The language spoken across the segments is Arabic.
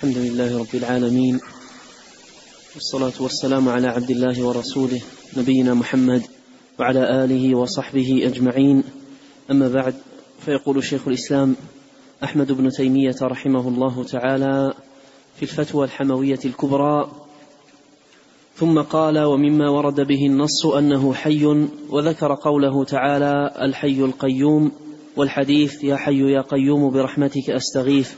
الحمد لله رب العالمين والصلاة والسلام على عبد الله ورسوله نبينا محمد وعلى آله وصحبه أجمعين. أما بعد فيقول شيخ الإسلام أحمد بن تيمية رحمه الله تعالى في الفتوى الحموية الكبرى ثم قال ومما ورد به النص أنه حي وذكر قوله تعالى الحي القيوم والحديث يا حي يا قيوم برحمتك أستغيث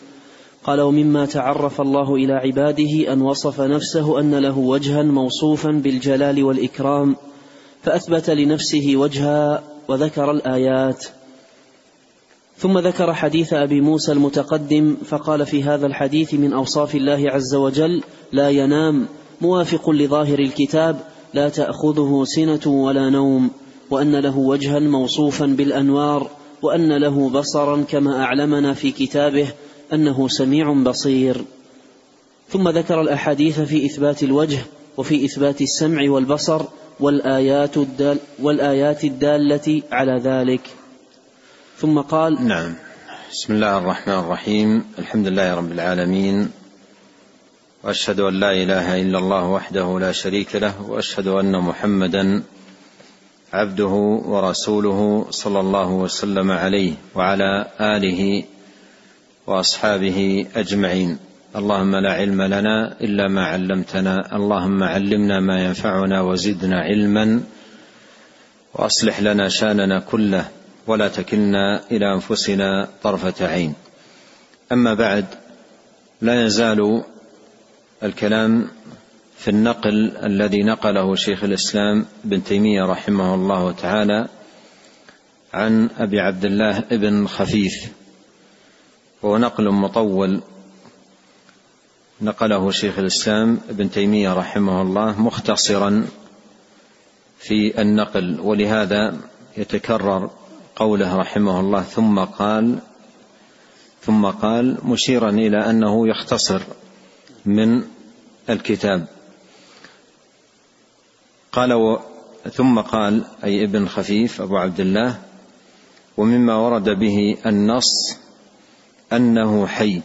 قال ومما تعرف الله إلى عباده أن وصف نفسه أن له وجها موصوفا بالجلال والإكرام فأثبت لنفسه وجها وذكر الآيات. ثم ذكر حديث أبي موسى المتقدم فقال في هذا الحديث من أوصاف الله عز وجل لا ينام موافق لظاهر الكتاب لا تأخذه سنة ولا نوم وأن له وجها موصوفا بالأنوار وأن له بصرا كما أعلمنا في كتابه أنه سميع بصير. ثم ذكر الأحاديث في إثبات الوجه وفي إثبات السمع والبصر والآيات الدال والآيات الدالة على ذلك. ثم قال نعم. بسم الله الرحمن الرحيم. الحمد لله رب العالمين. وأشهد أن لا إله إلا الله وحده لا شريك له وأشهد أن محمدا عبده ورسوله صلى الله وسلم عليه وعلى آله وأصحابه أجمعين. اللهم لا علم لنا إلا ما علمتنا. اللهم علمنا ما ينفعنا وزدنا علما. وأصلح لنا شأننا كله ولا تكلنا إلى أنفسنا طرفة عين. أما بعد لا يزال الكلام في النقل الذي نقله شيخ الإسلام ابن تيمية رحمه الله تعالى عن أبي عبد الله ابن خفيف. وهو نقل مطول نقله شيخ الإسلام ابن تيمية رحمه الله مختصرا في النقل ولهذا يتكرر قوله رحمه الله ثم قال ثم قال مشيرا إلى أنه يختصر من الكتاب. قال و ثم قال أي ابن خفيف أبو عبد الله ومما ورد به النص أنه حي.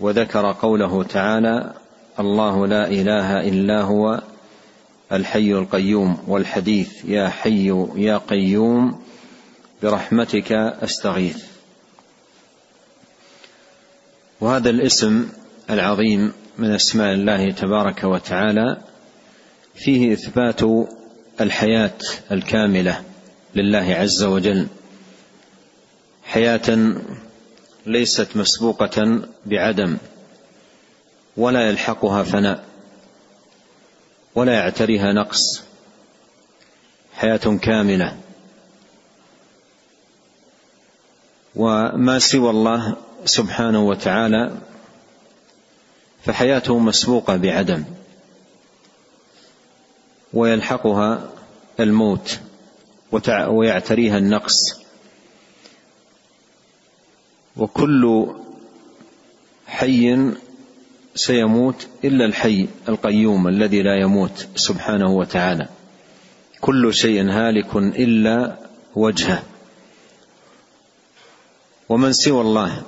وذكر قوله تعالى الله لا إله إلا هو الحي القيوم والحديث يا حي يا قيوم برحمتك أستغيث وهذا الاسم العظيم من أسماء الله تبارك وتعالى فيه إثبات الحياة الكاملة لله عز وجل. حياة ليست مسبوقة بعدم ولا يلحقها فناء ولا يعتريها نقص حياة كاملة. وما سوى الله سبحانه وتعالى فحياته مسبوقة بعدم ويلحقها الموت ويعتريها النقص. وكل حي سيموت إلا الحي القيوم الذي لا يموت سبحانه وتعالى. كل شيء هالك إلا وجهه. ومن سوى الله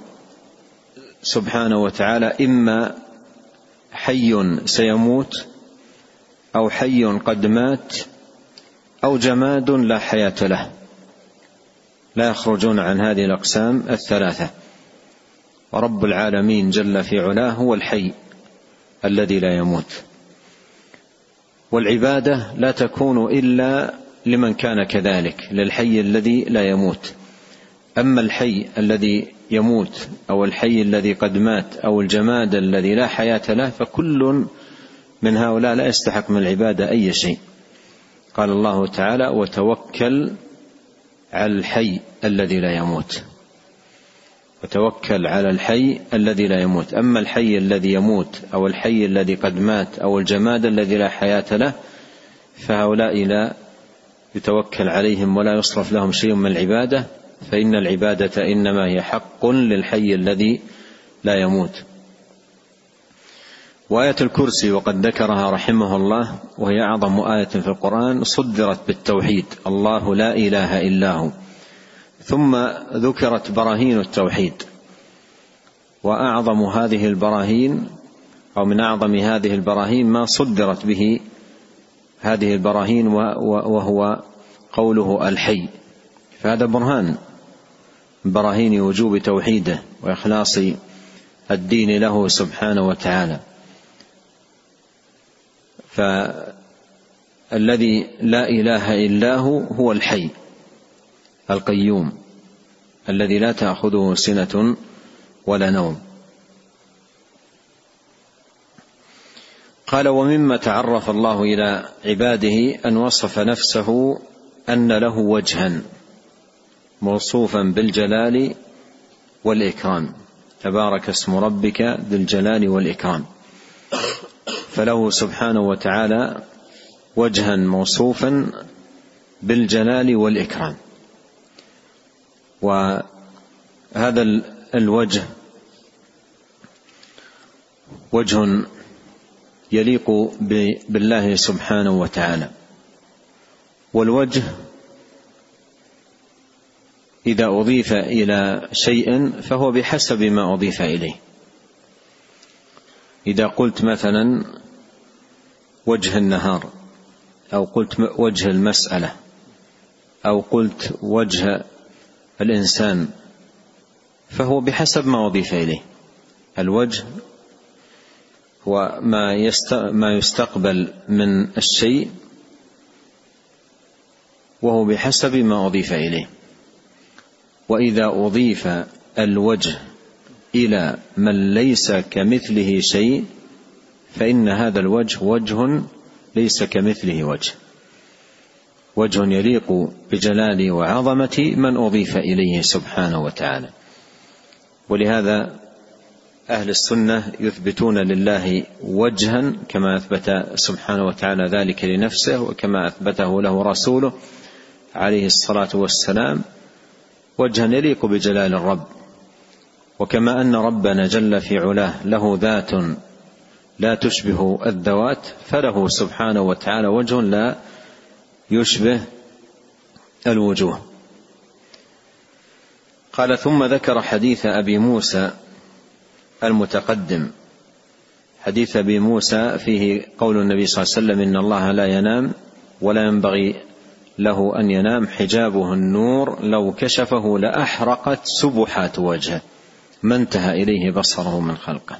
سبحانه وتعالى إما حي سيموت أو حي قد مات أو جماد لا حياة له. لا يخرجون عن هذه الأقسام الثلاثة. ورب العالمين جل في علاه هو الحي الذي لا يموت. والعبادة لا تكون إلا لمن كان كذلك للحي الذي لا يموت. أما الحي الذي يموت أو الحي الذي قد مات أو الجماد الذي لا حياة له فكل من هؤلاء لا يستحق من العبادة أي شيء. قال الله تعالى وتوكل على الحي الذي لا يموت. وتوكل على الحي الذي لا يموت. أما الحي الذي يموت أو الحي الذي قد مات أو الجماد الذي لا حياة له فهؤلاء لا يتوكل عليهم ولا يصرف لهم شيء من العبادة فإن العبادة إنما هي حق للحي الذي لا يموت. وآية الكرسي وقد ذكرها رحمه الله وهي أعظم آية في القرآن صدرت بالتوحيد الله لا إله إلا هو. ثم ذكرت براهين التوحيد. وأعظم هذه البراهين أو من أعظم هذه البراهين ما صدرت به هذه البراهين وهو قوله الحي. فهذا برهان براهين وجوب توحيده وإخلاص الدين له سبحانه وتعالى. فالذي لا إله إلا هو هو الحي القيوم الذي لا تأخذه سنة ولا نوم. قال ومما تعرف الله إلى عباده أن وصف نفسه أن له وجها موصوفا بالجلال والإكرام. تبارك اسم ربك ذي الجلال والإكرام. فله سبحانه وتعالى وجها موصوفا بالجلال والإكرام. وهذا الوجه وجه يليق بالله سبحانه وتعالى. والوجه إذا أضيف إلى شيء فهو بحسب ما أضيف إليه. إذا قلت مثلا وجه النهار أو قلت وجه المسألة أو قلت وجه الإنسان فهو بحسب ما أضيف إليه. الوجه هو ما ما يستقبل من الشيء وهو بحسب ما أضيف إليه. وإذا أضيف الوجه إلى من ليس كمثله شيء فإن هذا الوجه وجه ليس كمثله وجه. وجه يليق بجلال وعظمة من أضيف إليه سبحانه وتعالى. ولهذا أهل السنة يثبتون لله وجها كما أثبت سبحانه وتعالى ذلك لنفسه وكما أثبته له رسوله عليه الصلاة والسلام. وجها يليق بجلال الرب. وكما أن ربنا جل في علاه له ذات لا تشبه الذوات فله سبحانه وتعالى وجه لا يشبه الوجوه. قال ثم ذكر حديث أبي موسى المتقدم. حديث أبي موسى فيه قول النبي صلى الله عليه وسلم إن الله لا ينام ولا ينبغي له أن ينام حجابه النور لو كشفه لأحرقت سبحات وجهه. ما انتهى إليه بصره من خلقه.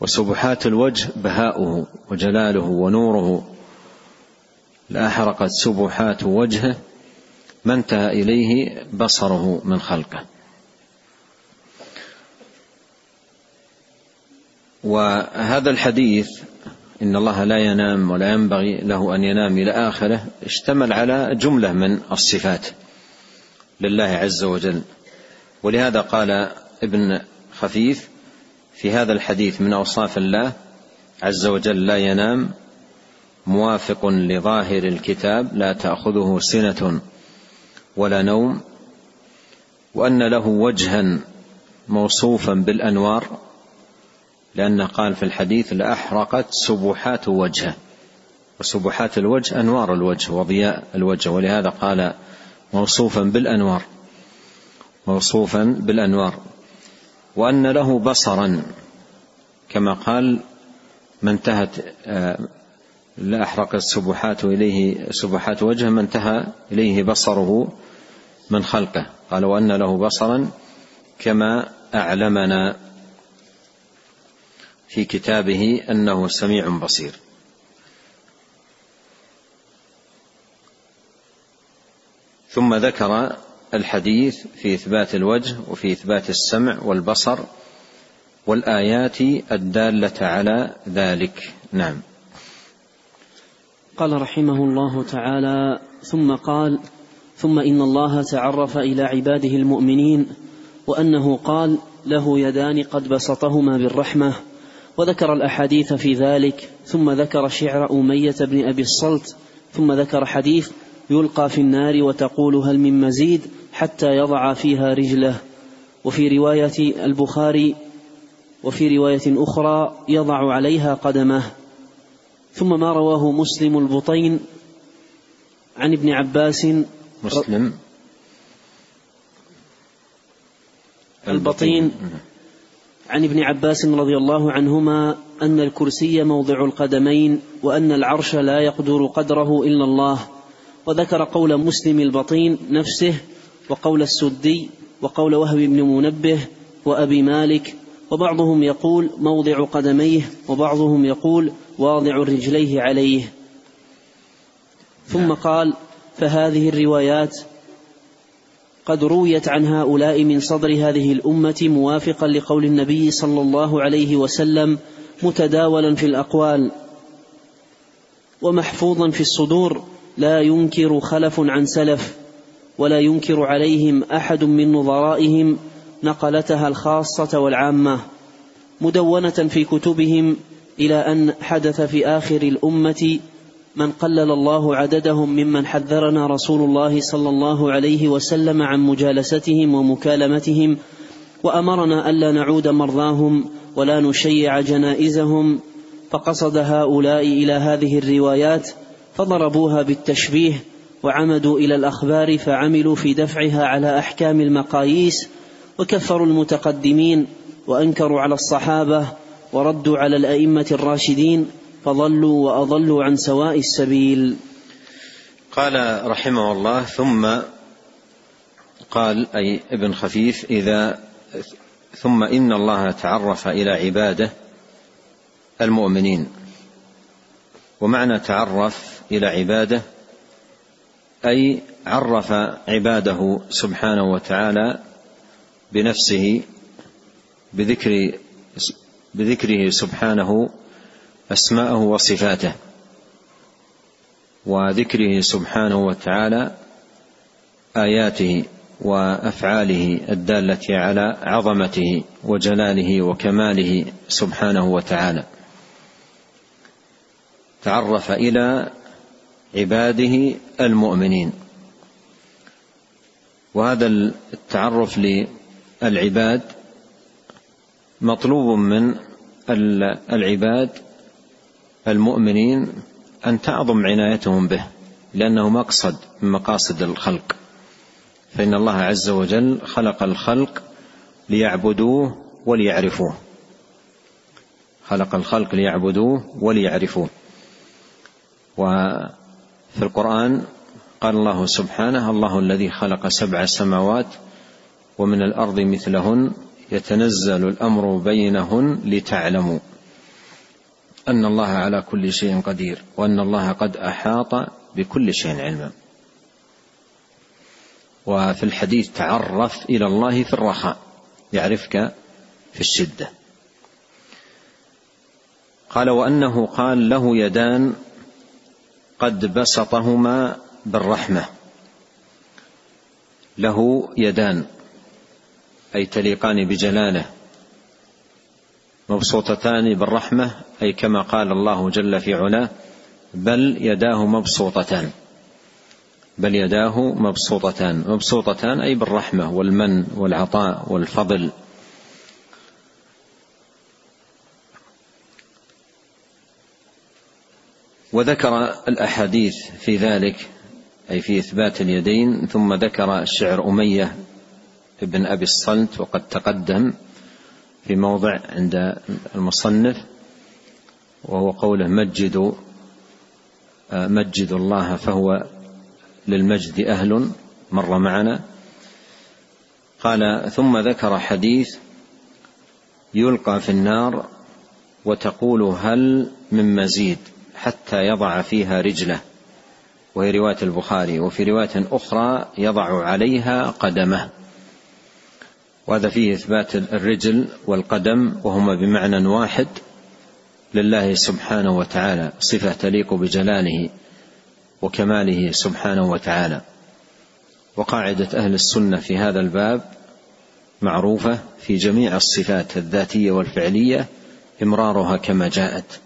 وسبحات الوجه بهاؤه وجلاله ونوره. لاحرقت سبحات وجهه ما انتهى إليه بصره من خلقه. وهذا الحديث إن الله لا ينام ولا ينبغي له أن ينام إلى آخره اشتمل على جملة من الصفات لله عز وجل. ولهذا قال ابن خفيف في هذا الحديث من أوصاف الله عز وجل لا ينام موافق لظاهر الكتاب لا تأخذه سنة ولا نوم وأن له وجها موصوفا بالأنوار لأنه قال في الحديث لأحرقت سبحات وجهه. وسبحات الوجه أنوار الوجه وضياء الوجه ولهذا قال موصوفا بالأنوار موصوفا بالأنوار. وأن له بصرا. كما قال ما انتهت آه، لأحرقت سبحات إليه سبحات وجهه ما انتهى إليه بصره من خلقه. قال وأن له بصرا كما أعلمنا في كتابه أنه سميع بصير. ثم ذكر الحديث في إثبات الوجه وفي إثبات السمع والبصر والآيات الدالة على ذلك. نعم. قال رحمه الله تعالى ثم قال ثم إن الله تعرف إلى عباده المؤمنين وأنه قال له يدان قد بسطهما بالرحمة. وذكر الأحاديث في ذلك ثم ذكر شعر أمية بن أبي الصلت ثم ذكر حديث يلقى في النار وتقول هل من مزيد حتى يضع فيها رجله. وفي رواية البخاري وفي رواية أخرى يضع عليها قدمه. ثم ما رواه مسلم البطين عن ابن عباس مسلم. البطين. عن ابن عباس رضي الله عنهما أن الكرسي موضع القدمين وأن العرش لا يقدر قدره إلا الله. وذكر قول مسلم البطين نفسه وقول السدي وقول وهب بن منبه وأبي مالك وبعضهم يقول موضع قدميه وبعضهم يقول واضع رجليه عليه. ثم قال فهذه الروايات قد رويت عن هؤلاء من صدر هذه الأمة موافقا لقول النبي صلى الله عليه وسلم متداولا في الأقوال ومحفوظا في الصدور لا ينكر خلف عن سلف ولا ينكر عليهم أحد من نظرائهم نقلتها الخاصة والعامة مدونة في كتبهم إلى أن حدث في آخر الأمة من قلل الله عددهم ممن حذرنا رسول الله صلى الله عليه وسلم عن مجالستهم ومكالمتهم وأمرنا ألا نعود مرضاهم ولا نشيع جنائزهم فقصد هؤلاء إلى هذه الروايات فضربوها بالتشبيه وعمدوا إلى الأخبار فعملوا في دفعها على أحكام المقاييس وكفروا المتقدمين وأنكروا على الصحابة وردوا على الأئمة الراشدين فضلوا وأضلوا عن سواء السبيل. قال رحمه الله ثم قال أي ابن خفيف إذا ثم إن الله تعرف إلى عباده المؤمنين. ومعنى تعرف إلى عباده أي عرف عباده سبحانه وتعالى بنفسه بذكر بذكره سبحانه أسماءه وصفاته. وذكره سبحانه وتعالى آياته وأفعاله الدالة على عظمته وجلاله وكماله سبحانه وتعالى. تعرف إلى عباده المؤمنين. وهذا التعرف للعباد مطلوب من العباد المؤمنين أن تعظم عنايتهم به لأنه مقصد من مقاصد الخلق. فإن الله عز وجل خلق الخلق ليعبدوه وليعرفوه. خلق الخلق ليعبدوه وليعرفوه. وفي القرآن قال الله سبحانه الله الذي خلق سبع سماوات ومن الأرض مثلهن يتنزل الأمر بينهن لتعلموا أن الله على كل شيء قدير وأن الله قد أحاط بكل شيء علما. وفي الحديث تعرف إلى الله في الرخاء يعرفك في الشدة. قال وأنه قال له يدان قد بسطهما بالرحمة. له يدان أي تليقان بجلاله. مبسوطتان بالرحمة أي كما قال الله جل في علاه بل يداه مبسوطتان. بل يداه مبسوطتان. مبسوطتان أي بالرحمة والمن والعطاء والفضل. وذكر الأحاديث في ذلك أي في إثبات اليدين ثم ذكر شعر أمية ابن أبي الصلت وقد تقدم في موضع عند المصنف وهو قوله مجدوا مجدوا الله فهو للمجد أهل مر معنا. قال ثم ذكر حديث يلقى في النار وتقول هل من مزيد؟ حتى يضع فيها رجله. وهي رواية البخاري وفي رواية أخرى يضع عليها قدمه. وهذا فيه إثبات الرجل والقدم وهما بمعنى واحد لله سبحانه وتعالى. صفة تليق بجلاله وكماله سبحانه وتعالى. وقاعدة أهل السنة في هذا الباب معروفة في جميع الصفات الذاتية والفعلية إمرارها كما جاءت.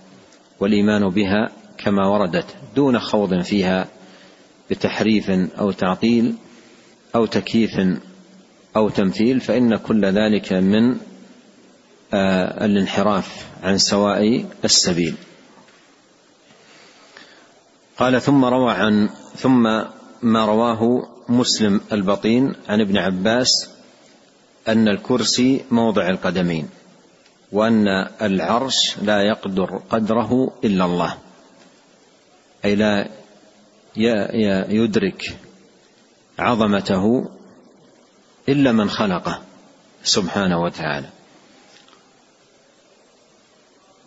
والإيمان بها كما وردت دون خوض فيها بتحريف أو تعطيل أو تكييف أو تمثيل فإن كل ذلك من آه، الانحراف عن سواء السبيل. قال ثم روى عن ثم ما رواه مسلم البطين عن ابن عباس أن الكرسي موضع القدمين. وأن العرش لا يقدر قدره إلا الله. أي لا يدرك عظمته إلا من خلقه سبحانه وتعالى.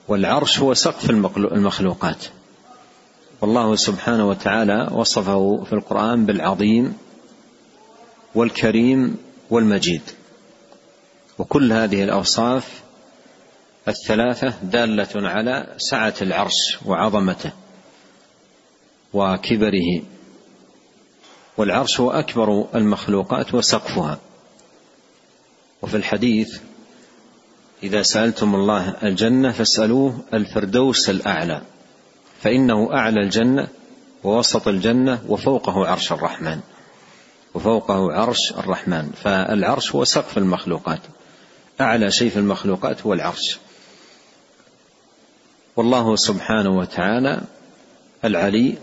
والعرش هو سقف المخلوقات. والله سبحانه وتعالى وصفه في القرآن بالعظيم والكريم والمجيد. وكل هذه الأوصاف الثلاثة دالة على سعة العرش وعظمته وكبره. والعرش هو أكبر المخلوقات وسقفها. وفي الحديث إذا سألتم الله الجنة فاسألوه الفردوس الأعلى فإنه أعلى الجنة ووسط الجنة وفوقه عرش الرحمن وفوقه عرش الرحمن. فالعرش هو سقف المخلوقات أعلى شيء في المخلوقات هو العرش. والله سبحانه وتعالى العلي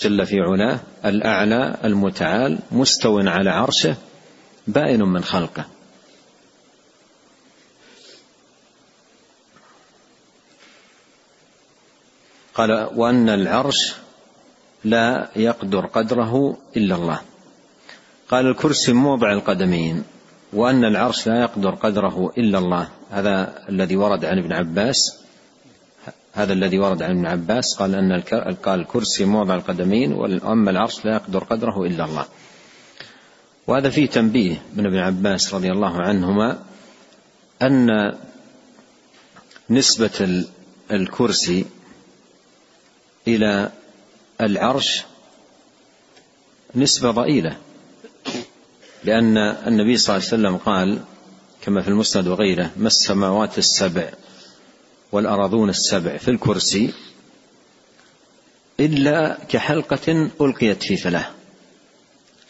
جل في علاه الأعلى المتعال مستو على عرشه بائن من خلقه. قال وأن العرش لا يقدر قدره إلا الله. قال الكرسي موضع القدمين. وأن العرش لا يقدر قدره إلا الله. هذا الذي ورد عن ابن عباس. هذا الذي ورد عن ابن عباس قال أن قال الكرسي موضع القدمين وأما العرش لا يقدر قدره إلا الله. وهذا فيه تنبيه من ابن عباس رضي الله عنهما أن نسبة الكرسي إلى العرش نسبة ضئيلة لأن النبي صلى الله عليه وسلم قال كما في المسند وغيره ما السماوات السبع والأراضون السبع في الكرسي إلا كحلقة ألقيت في فلاه.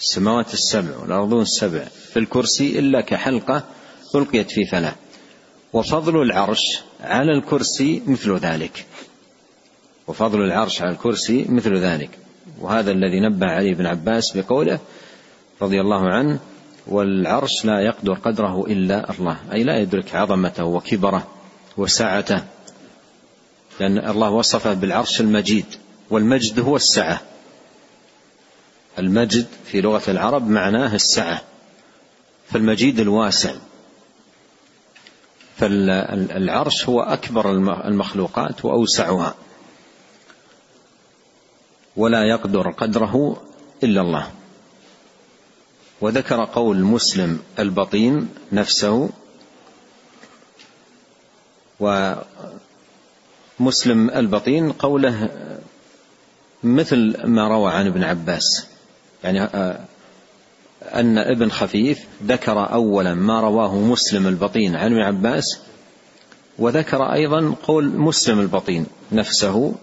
السماوات السبع والأرضون السبع في الكرسي إلا كحلقة ألقيت في فلاه. وفضل العرش على الكرسي مثل ذلك. وفضل العرش على الكرسي مثل ذلك. وهذا الذي نبه عليه ابن عباس بقوله رضي الله عنه والعرش لا يقدر قدره إلا الله. أي لا يدرك عظمته وكبره وسعته. لأن الله وصفه بالعرش المجيد والمجد هو السعة. المجد في لغة العرب معناه السعة فالمجيد الواسع. فالعرش هو أكبر المخلوقات وأوسعها. ولا يقدر قدره إلا الله. وذكر قول مسلم البطين نفسه ومسلم البطين قوله مثل ما روى عن ابن عباس. يعني آه، أن ابن خفيف ذكر أولا ما رواه مسلم البطين عن ابن عباس وذكر أيضا قول مسلم البطين نفسه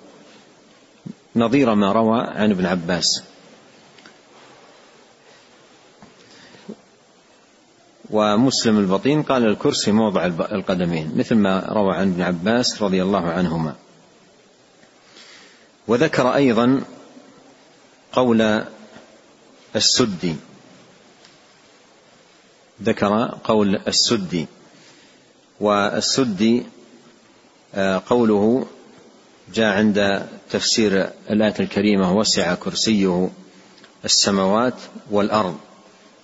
نظير ما روى عن ابن عباس. ومسلم البطين قال الكرسي موضع القدمين مثل ما روى عن ابن عباس رضي الله عنهما. وذكر أيضا قول السدي. ذكر قول السدي. والسدي آه، قوله جاء عند تفسير الآية الكريمة وسع كرسيه السماوات والأرض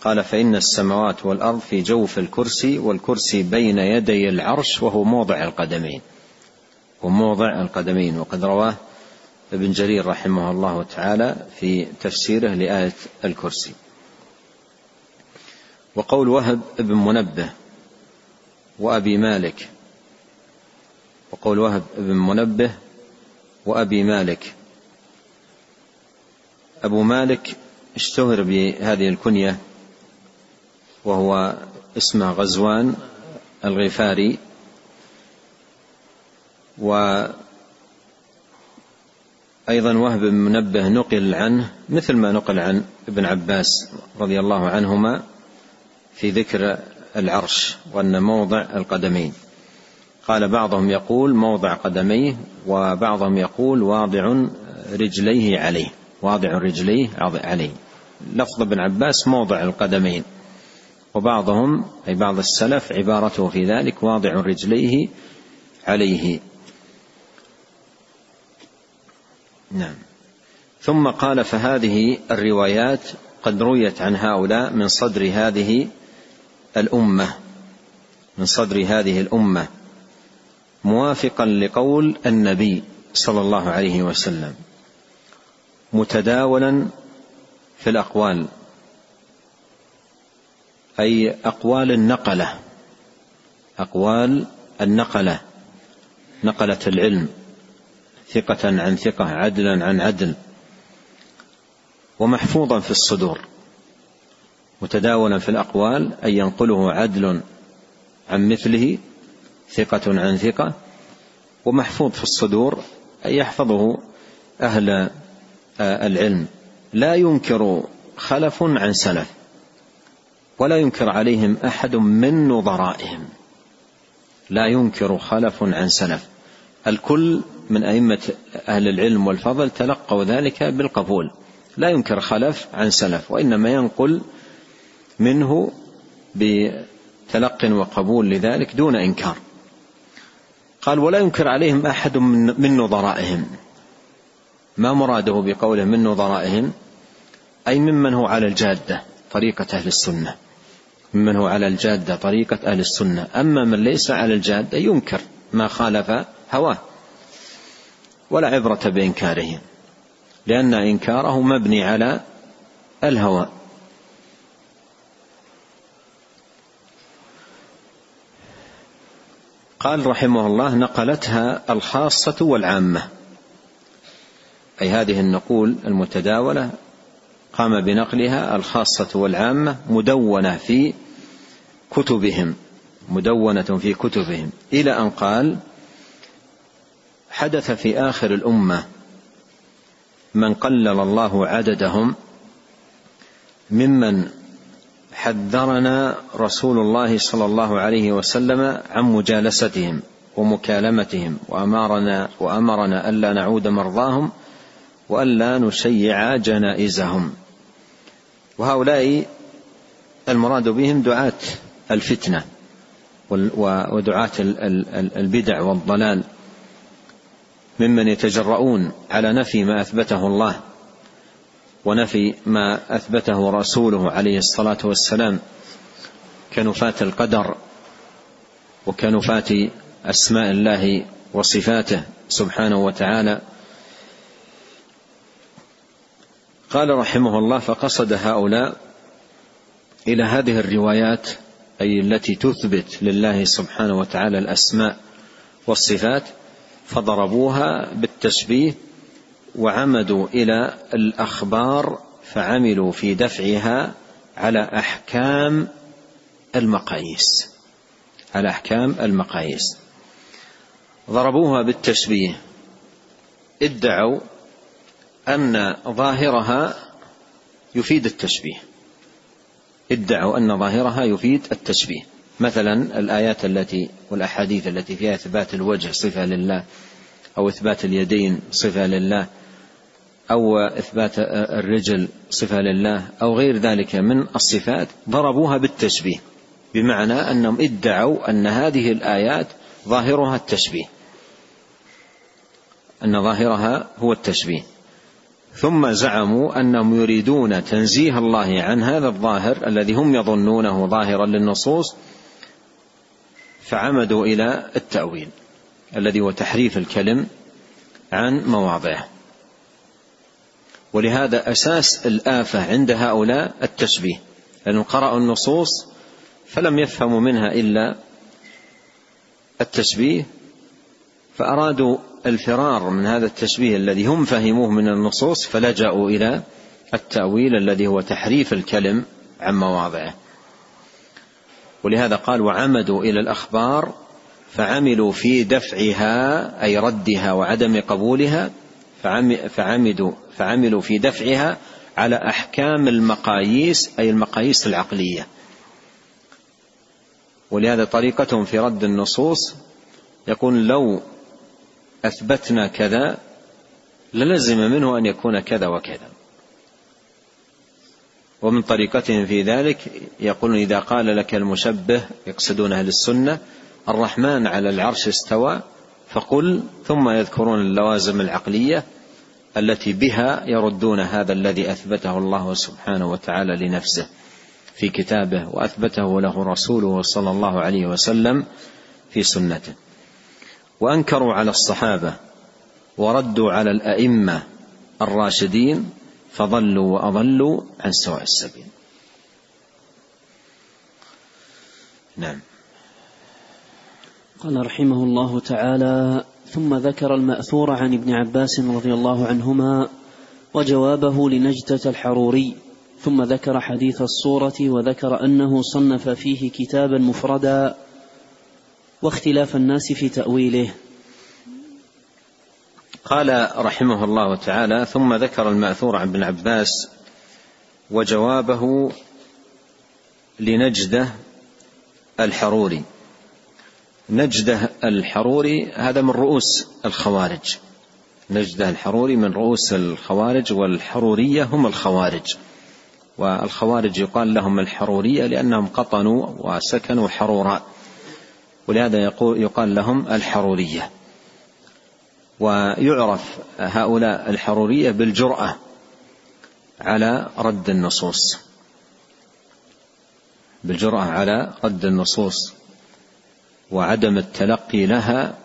قال فإن السماوات والأرض في جوف الكرسي والكرسي بين يدي العرش وهو موضع القدمين. وموضع القدمين. وقد رواه ابن جرير رحمه الله تعالى في تفسيره لآية الكرسي. وقول وهب بن منبه وأبي مالك. وقول وهب بن منبه وأبي مالك. أبو مالك اشتهر بهذه الكنية وهو اسمه غزوان الغفاري. وأيضا وهب بن منبه نقل عنه مثل ما نقل عن ابن عباس رضي الله عنهما في ذكر العرش وأن موضع القدمين. قال بعضهم يقول موضع قدميه وبعضهم يقول واضع رجليه عليه واضع رجليه عليه. لفظ ابن عباس موضع القدمين. وبعضهم أي بعض السلف عبارته في ذلك واضع رجليه عليه. نعم. ثم قال فهذه الروايات قد رويت عن هؤلاء من صدر هذه الأمة. من صدر هذه الأمة. موافقا لقول النبي صلى الله عليه وسلم. متداولا في الأقوال. أي أقوال النقلة. أقوال النقلة. نقلة العلم. ثقة عن ثقة عدلا عن عدل. ومحفوظا في الصدور. متداولا في الأقوال ان ينقله عدل عن مثله ثقة عن ثقة. ومحفوظ في الصدور أن يحفظه أهل آه، العلم. لا ينكر خلف عن سلف. ولا ينكر عليهم أحد من نظرائهم. لا ينكر خلف عن سلف. الكل من أئمة أهل العلم والفضل تلقوا ذلك بالقبول. لا ينكر خلف عن سلف وإنما ينقل منه بتلق وقبول لذلك دون إنكار. قال ولا ينكر عليهم أحد من نظرائهم. ما مراده بقوله من نظرائهم؟ أي ممن هو على الجادة طريقة أهل السنة. ممن هو على الجادة طريقة أهل السنة. أما من ليس على الجادة ينكر ما خالف هواه ولا عبرة بإنكاره لأن إنكاره مبني على الهوى. قال رحمه الله نقلتها الخاصة والعامة. أي هذه النقول المتداولة قام بنقلها الخاصة والعامة مدونة في كتبهم مدونة في كتبهم إلى أن قال حدث في آخر الأمة من قلل الله عددهم ممن حذرنا رسول الله صلى الله عليه وسلم عن مجالستهم ومكالمتهم وامرنا وأمرنا ألا نعود مرضاهم وألا نشيع جنائزهم. وهؤلاء المراد بهم دعاة الفتنة ودعاة البدع والضلال ممن يتجرؤون على نفي ما أثبته الله ونفي ما أثبته رسوله عليه الصلاة والسلام كنفاة القدر وكنفاة أسماء الله وصفاته سبحانه وتعالى قال رحمه الله فقصد هؤلاء إلى هذه الروايات أي التي تثبت لله سبحانه وتعالى الأسماء والصفات فضربوها بالتشبيه وعمدوا إلى الأخبار فعملوا في دفعها على أحكام المقاييس. على أحكام المقاييس. ضربوها بالتشبيه ادعوا أن ظاهرها يفيد التشبيه. ادعوا أن ظاهرها يفيد التشبيه. مثلا الآيات التي والأحاديث التي فيها إثبات الوجه صفة لله أو إثبات اليدين صفة لله أو إثبات الرجل صفة لله أو غير ذلك من الصفات ضربوها بالتشبيه. بمعنى أنهم ادعوا أن هذه الآيات ظاهرها التشبيه. أن ظاهرها هو التشبيه. ثم زعموا أنهم يريدون تنزيه الله عن هذا الظاهر الذي هم يظنونه ظاهرا للنصوص فعمدوا إلى التأويل الذي هو تحريف الكلم عن مواضعه. ولهذا أساس الآفة عند هؤلاء التشبيه لأنهم قرأوا النصوص فلم يفهموا منها إلا التشبيه فأرادوا الفرار من هذا التشبيه الذي هم فهموه من النصوص فلجأوا إلى التأويل الذي هو تحريف الكلم عن مواضعه. ولهذا قال وعمدوا إلى الأخبار فعملوا في دفعها أي ردها وعدم قبولها فعمدوا فعملوا في دفعها على أحكام المقاييس أي المقاييس العقلية. ولهذا طريقتهم في رد النصوص يقول لو أثبتنا كذا للزم منه أن يكون كذا وكذا. ومن طريقتهم في ذلك يقولون إذا قال لك المشبه يقصدون أهل السنة الرحمن على العرش استوى فقل ثم يذكرون اللوازم العقلية التي بها يردون هذا الذي أثبته الله سبحانه وتعالى لنفسه في كتابه وأثبته له رسوله صلى الله عليه وسلم في سنته. وأنكروا على الصحابة وردوا على الأئمة الراشدين فضلوا وأضلوا عن سواء السبيل. نعم. قال رحمه الله تعالى ثم ذكر المأثور عن ابن عباس رضي الله عنهما وجوابه لنجدة الحروري ثم ذكر حديث الصورة وذكر أنه صنف فيه كتابا مفردا واختلاف الناس في تأويله. قال رحمه الله تعالى ثم ذكر المأثور عن ابن عباس وجوابه لنجده الحروري. نجده الحروري هذا من رؤوس الخوارج. نجده الحروري من رؤوس الخوارج والحرورية هم الخوارج. والخوارج يقال لهم الحرورية لأنهم قطنوا وسكنوا حرورا. ولهذا يقول يقال لهم الحرورية. ويعرف هؤلاء الحرورية بالجرأة على رد النصوص. بالجرأة على رد النصوص وعدم التلقي لها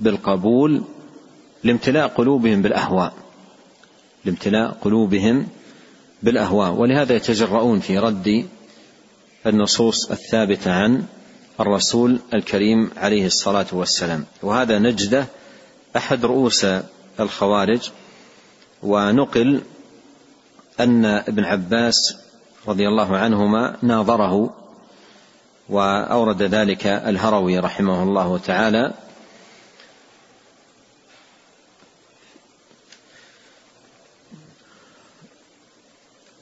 بالقبول لامتلاء قلوبهم بالأهواء. لامتلاء قلوبهم بالأهواء. ولهذا يتجرؤون في رد النصوص الثابتة عن الرسول الكريم عليه الصلاة والسلام. وهذا نجده أحد رؤوس الخوارج ونقل أن ابن عباس رضي الله عنهما ناظره وأورد ذلك الهروي رحمه الله تعالى.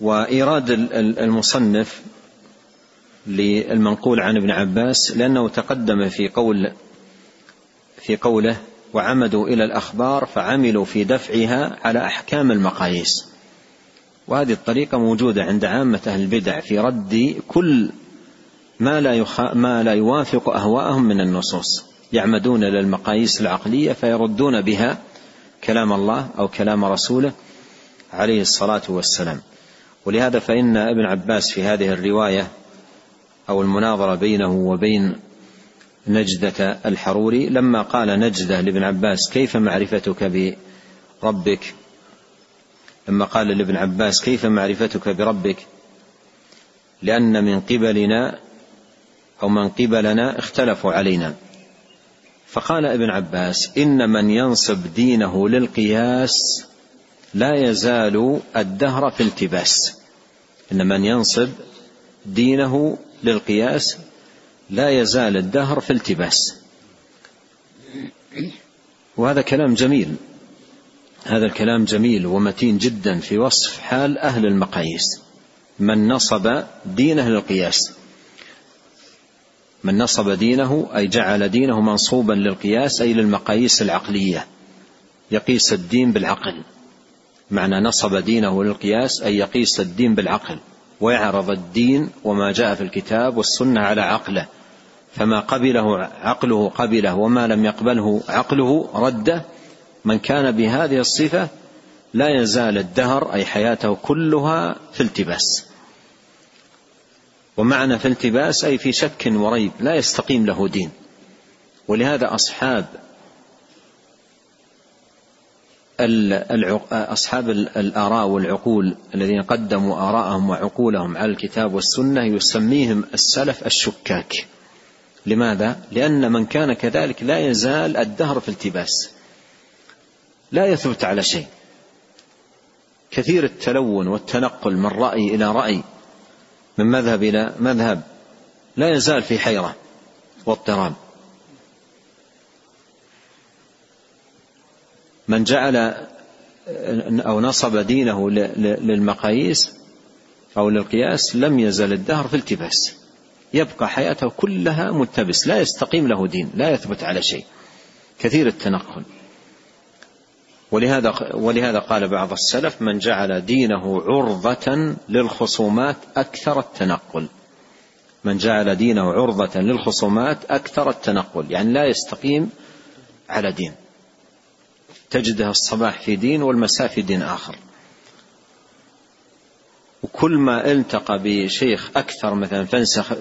وإيراد المصنف للمنقول عن ابن عباس لأنه تقدم في قول في قوله وعمدوا إلى الأخبار فعملوا في دفعها على أحكام المقاييس وهذه الطريقة موجودة عند عامة أهل البدع في رد كل ما لا, يخ... ما لا يوافق أهواءهم من النصوص. يعمدون إلى المقاييس العقلية فيردون بها كلام الله أو كلام رسوله عليه الصلاة والسلام. ولهذا فإن ابن عباس في هذه الرواية أو المناظرة بينه وبين نجدة الحروري. لما قال نجدة لابن عباس كيف معرفتك بربك؟ لما قال لابن عباس كيف معرفتك بربك؟ لأن من قبلنا أو من قبلنا اختلفوا علينا. فقال ابن عباس إن من ينصب دينه للقياس لا يزال الدهر في التباس إن من ينصب دينه للقياس لا يزال الدهر في التباس. وهذا كلام جميل. هذا الكلام جميل ومتين جدا في وصف حال أهل المقاييس. من نصب دينه للقياس. من نصب دينه أي جعل دينه منصوبا للقياس أي للمقاييس العقلية. يقيس الدين بالعقل. معنى نصب دينه للقياس أي يقيس الدين بالعقل. ويعرض الدين وما جاء في الكتاب والسنة على عقله. فما قبله عقله قبله وما لم يقبله عقله رده. من كان بهذه الصفة لا يزال الدهر أي حياته كلها في التباس. ومعنى في التباس أي في شك وريب لا يستقيم له دين. ولهذا أصحاب أصحاب الآراء والعقول الذين قدموا آراءهم وعقولهم على الكتاب والسنة يسميهم السلف الشكاك. لماذا؟ لأن من كان كذلك لا يزال الدهر في التباس. لا يثبت على شيء. كثير التلون والتنقل من رأي إلى رأي من مذهب إلى مذهب لا يزال في حيرة واضطراب. من جعل أو نصب دينه للمقاييس أو للقياس لم يزل الدهر في التباس. يبقى حياته كلها ملتبس لا يستقيم له دين لا يثبت على شيء. كثير التنقل. ولهذا ولهذا قال بعض السلف من جعل دينه عرضة للخصومات أكثر التنقل. من جعل دينه عرضة للخصومات أكثر التنقل يعني لا يستقيم على دين. تجده الصباح في دين والمساء في دين آخر. وكل ما التقى بشيخ أكثر مثلا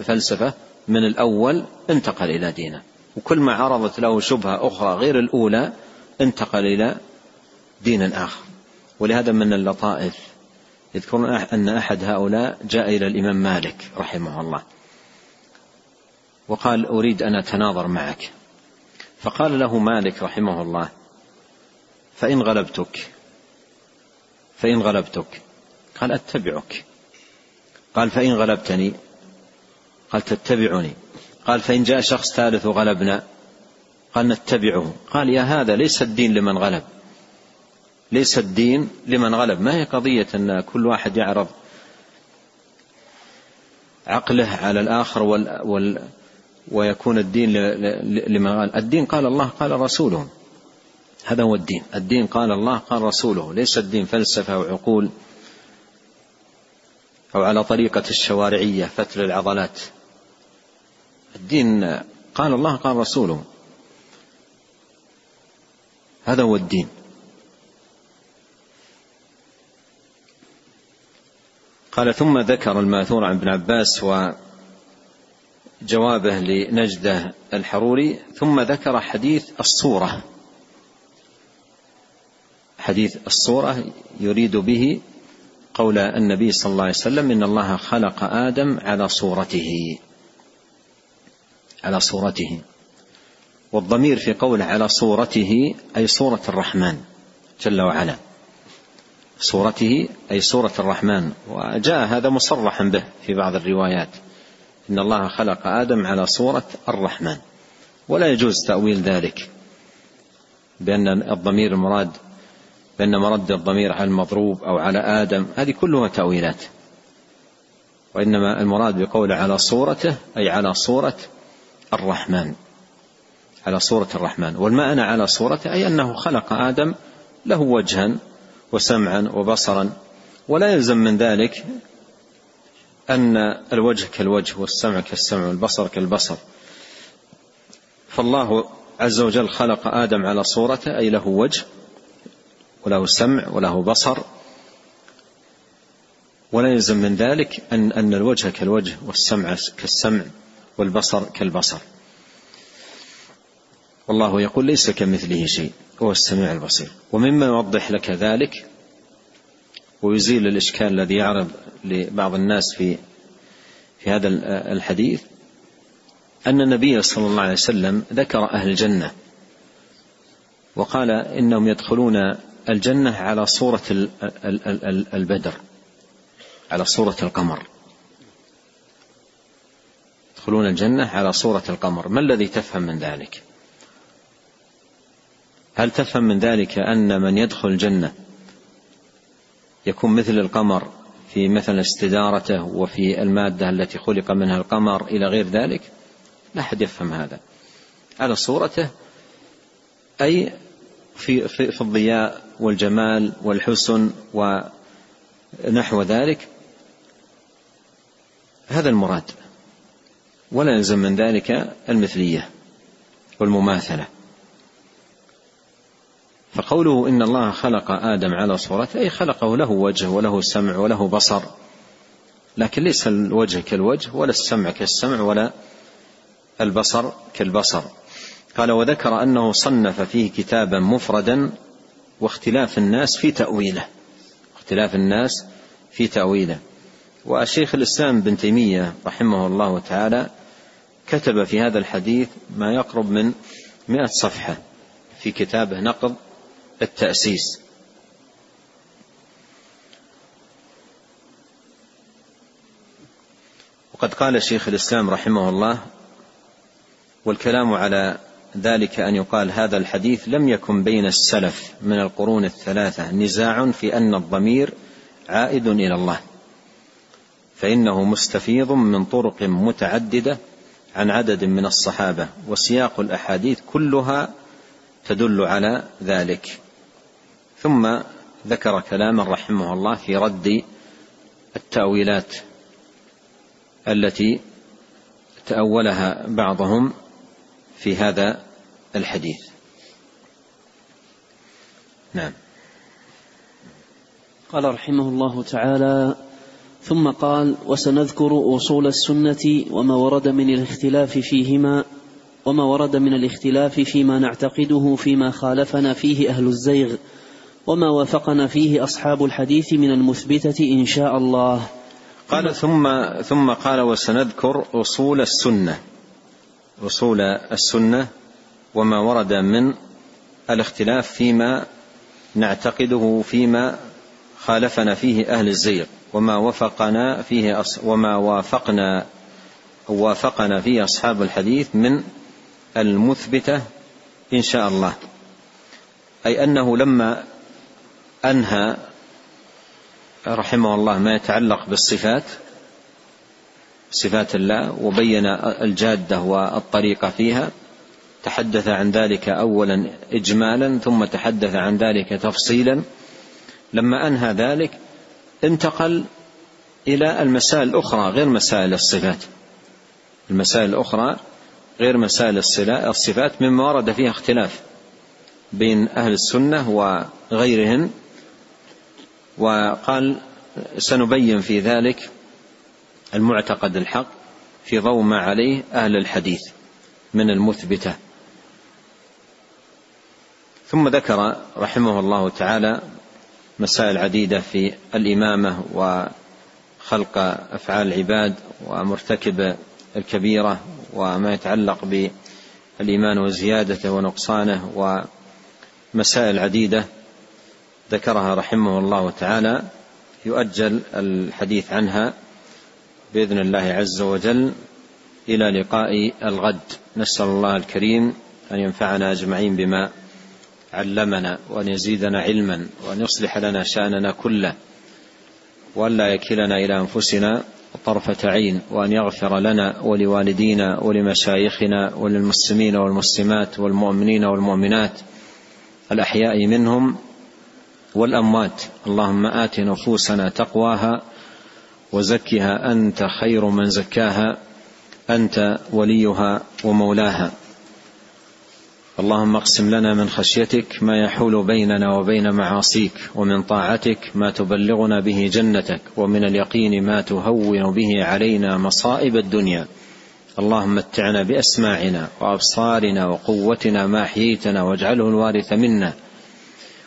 فلسفة من الأول انتقل إلى دينه. وكل ما عرضت له شبهة أخرى غير الأولى انتقل إلى دين آخر. ولهذا من اللطائف يذكرون أن أحد هؤلاء جاء إلى الإمام مالك رحمه الله. وقال أريد أن أتناظر معك. فقال له مالك رحمه الله فإن غلبتك فإن غلبتك. قال أتبعك. قال فإن غلبتني قال تتبعني. قال فإن جاء شخص ثالث وغلبنا قال نتبعه. قال يا هذا ليس الدين لمن غلب. ليس الدين لمن غلب. ما هي قضية أن كل واحد يعرض عقله على الآخر وال وال ويكون الدين لمن غلب؟ الدين قال الله قال رسوله. هذا هو الدين. الدين قال الله قال رسوله. ليس الدين فلسفة وعقول أو على طريقة الشوارعية فتل العضلات. الدين قال الله قال رسوله. هذا هو الدين. قال ثم ذكر الماثور عن ابن عباس وجوابه لنجده الحروري ثم ذكر حديث الصورة. حديث الصورة يريد به قول النبي صلى الله عليه وسلم إن الله خلق آدم على صورته. على صورته. والضمير في قوله على صورته أي صورة الرحمن جل وعلا. صورته أي صورة الرحمن. وجاء هذا مصرحا به في بعض الروايات. إن الله خلق آدم على صورة الرحمن. ولا يجوز تأويل ذلك. بأن الضمير المراد بأن مرد الضمير على المضروب أو على آدم هذه كلها تأويلات. وإنما المراد بقول على صورته أي على صورة الرحمن. على صورة الرحمن. والمعنى على صورته أي أنه خلق آدم له وجها وسمعا وبصرا. ولا يلزم من ذلك أن الوجه كالوجه والسمع كالسمع والبصر كالبصر. فالله عز وجل خلق آدم على صورته أي له وجه وله سمع وله بصر. ولا يلزم من ذلك أن أن الوجه كالوجه والسمع كالسمع والبصر كالبصر. والله يقول ليس كمثله شيء هو السميع البصير. ومما يوضح لك ذلك ويزيل الإشكال الذي يعرض لبعض الناس في في هذا الحديث أن النبي صلى الله عليه وسلم ذكر أهل الجنة وقال إنهم يدخلون الجنة على صورة البدر على صورة القمر. يدخلون الجنة على صورة القمر. ما الذي تفهم من ذلك؟ هل تفهم من ذلك أن من يدخل الجنة يكون مثل القمر في مثل استدارته وفي المادة التي خلق منها القمر إلى غير ذلك؟ لا أحد يفهم هذا. على صورته أي في, في, في الضياء والجمال والحسن ونحو ذلك. هذا المراد. ولا يلزم من ذلك المثلية والمماثلة. فقوله إن الله خلق آدم على صورته أي خلقه له وجه وله سمع وله بصر. لكن ليس الوجه كالوجه ولا السمع كالسمع ولا البصر كالبصر. قال وذكر أنه صنف فيه كتابا مفردا واختلاف الناس في تأويله. اختلاف الناس في تأويله. والشيخ الإسلام بن تيمية رحمه الله تعالى كتب في هذا الحديث ما يقرب من مئة صفحة في كتابه نقض التأسيس. وقد قال شيخ الإسلام رحمه الله والكلام على ذلك أن يقال هذا الحديث لم يكن بين السلف من القرون الثلاثة. نزاع في أن الضمير عائد إلى الله. فإنه مستفيض من طرق متعددة عن عدد من الصحابة وسياق الأحاديث كلها تدل على ذلك. ثم ذكر كلاما رحمه الله في رد التأويلات التي تأولها بعضهم في هذا الحديث. نعم. قال رحمه الله تعالى ثم قال وسنذكر أصول السنة وما ورد من الاختلاف فيهما وما ورد من الاختلاف فيما نعتقده فيما خالفنا فيه أهل الزيغ وما وافقنا فيه أصحاب الحديث من المثبتة إن شاء الله. قال ثم ثم قال وسنذكر أصول السنة. اصول السنة وما ورد من الاختلاف فيما نعتقده فيما خالفنا فيه أهل الزيغ وما وفقنا فيه وما وافقنا وافقنا فيه أصحاب الحديث من المثبتة إن شاء الله. أي أنه لما أنهى رحمه الله ما يتعلق بالصفات صفات الله وبين الجادة والطريقة فيها تحدث عن ذلك اولا اجمالا ثم تحدث عن ذلك تفصيلا. لما أنهى ذلك انتقل إلى المسائل الأخرى غير مسائل الصفات. المسائل الأخرى غير مسائل الصفات مما ورد فيها اختلاف بين أهل السنة وغيرهم وقال سنبين في ذلك المعتقد الحق في ضوء ما عليه أهل الحديث من المثبتة. ثم ذكر رحمه الله تعالى مسائل عديدة في الإمامة وخلق أفعال العباد ومرتكب الكبيرة وما يتعلق بالإيمان وزيادته ونقصانه ومسائل عديدة ذكرها رحمه الله تعالى. يؤجل الحديث عنها بإذن الله عز وجل إلى لقاء الغد. نسأل الله الكريم أن ينفعنا أجمعين بما علمنا وأن يزيدنا علما وأن يصلح لنا شأننا كله وأن لا يكلنا إلى أنفسنا طرفة عين وأن يغفر لنا ولوالدينا ولمشايخنا وللمسلمين والمسلمات والمؤمنين والمؤمنات الأحياء منهم والأموات. اللهم آت نفوسنا تقواها وزكها أنت خير من زكاها أنت وليها ومولاها. اللهم اقسم لنا من خشيتك ما يحول بيننا وبين معاصيك ومن طاعتك ما تبلغنا به جنتك ومن اليقين ما تهون به علينا مصائب الدنيا. اللهم متعنا بأسماعنا وأبصارنا وقوتنا ما أحييتنا واجعله الوارث منا.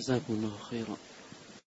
جزاكم الله خيرا.